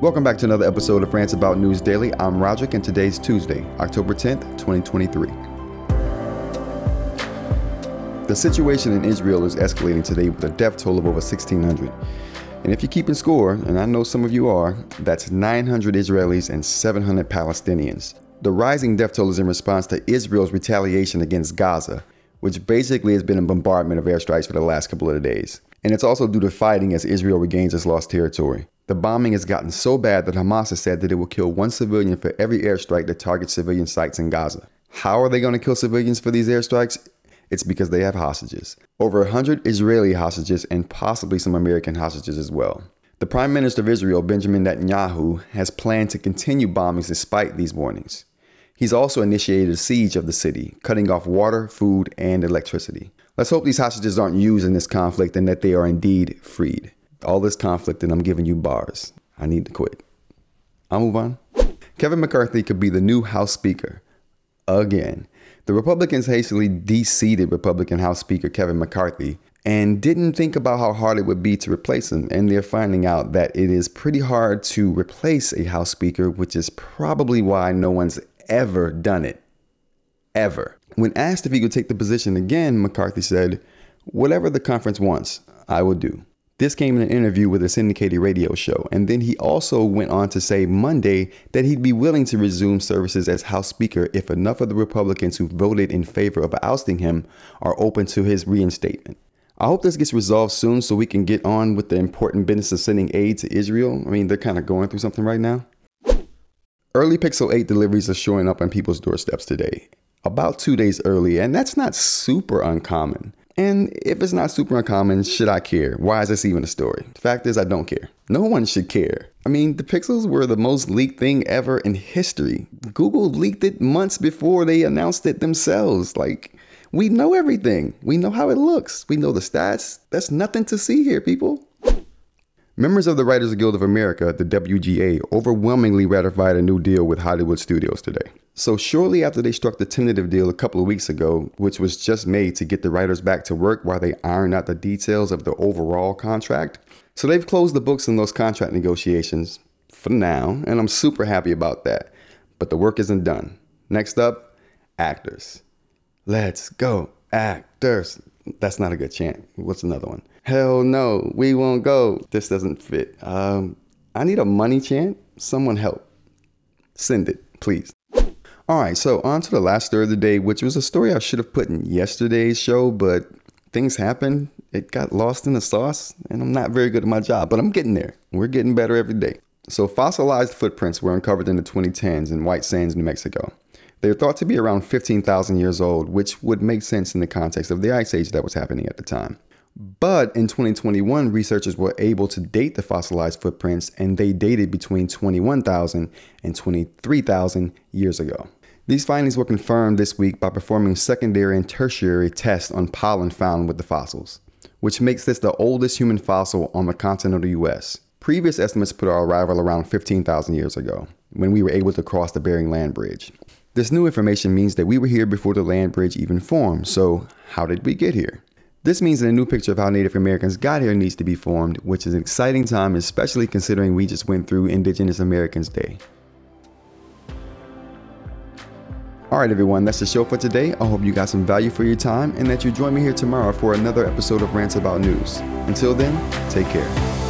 Welcome back to another episode of Rants About News Daily. I'm Roderick, and today's Tuesday, October 10th, 2023. The situation in Israel is escalating today with a death toll of over 1,600. And if you're keeping score, and I know some of you are, that's 900 Israelis and 700 Palestinians. The rising death toll is in response to Israel's retaliation against Gaza, which basically has been a bombardment of airstrikes for the last couple of days. And it's also due to fighting as Israel regains its lost territory. The bombing has gotten so bad that Hamas has said that it will kill one civilian for every airstrike that targets civilian sites in Gaza. How are they going to kill civilians for these airstrikes? It's because they have hostages. Over 100 Israeli hostages and possibly some American hostages as well. The Prime Minister of Israel, Benjamin Netanyahu, has planned to continue bombings despite these warnings. He's also initiated a siege of the city, cutting off water, food, and electricity. Let's hope these hostages aren't used in this conflict and that they are indeed freed. All this conflict, and I'm giving you bars. I need to quit. I'll move on. Kevin McCarthy could be the new House Speaker. Again. The Republicans hastily de-seated Republican House Speaker Kevin McCarthy and didn't think about how hard it would be to replace him. And they're finding out that it is pretty hard to replace a House Speaker, which is probably why no one's ever done it. Ever. When asked if he could take the position again, McCarthy said, Whatever the conference wants, I will do. This came in an interview with a syndicated radio show, and then he also went on to say Monday that he'd be willing to resume services as House Speaker if enough of the Republicans who voted in favor of ousting him are open to his reinstatement. I hope this gets resolved soon so we can get on with the important business of sending aid to Israel. I mean, they're kind of going through something right now. Early Pixel 8 deliveries are showing up on people's doorsteps today, about two days early, and that's not super uncommon. And if it's not super uncommon, should I care? Why is this even a story? The fact is, I don't care. No one should care. I mean, the Pixels were the most leaked thing ever in history. Google leaked it months before they announced it themselves. Like, we know everything. We know how it looks. We know the stats. There's nothing to see here, people. Members of the Writers Guild of America, the WGA, overwhelmingly ratified a new deal with Hollywood studios today. So, shortly after they struck the tentative deal a couple of weeks ago, which was just made to get the writers back to work while they iron out the details of the overall contract, so they've closed the books in those contract negotiations for now, and I'm super happy about that. But the work isn't done. Next up, actors. Let's go, actors. That's not a good chant. What's another one? Hell no, we won't go. This doesn't fit. Um, I need a money chant. Someone help. Send it, please. All right, so on to the last story of the day, which was a story I should have put in yesterday's show, but things happened. It got lost in the sauce, and I'm not very good at my job, but I'm getting there. We're getting better every day. So, fossilized footprints were uncovered in the 2010s in White Sands, New Mexico. They're thought to be around 15,000 years old, which would make sense in the context of the ice age that was happening at the time. But in 2021, researchers were able to date the fossilized footprints and they dated between 21,000 and 23,000 years ago. These findings were confirmed this week by performing secondary and tertiary tests on pollen found with the fossils, which makes this the oldest human fossil on the continental US. Previous estimates put our arrival around 15,000 years ago, when we were able to cross the Bering Land Bridge. This new information means that we were here before the land bridge even formed, so how did we get here? This means that a new picture of how Native Americans got here needs to be formed, which is an exciting time, especially considering we just went through Indigenous Americans Day. Alright, everyone, that's the show for today. I hope you got some value for your time and that you join me here tomorrow for another episode of Rants About News. Until then, take care.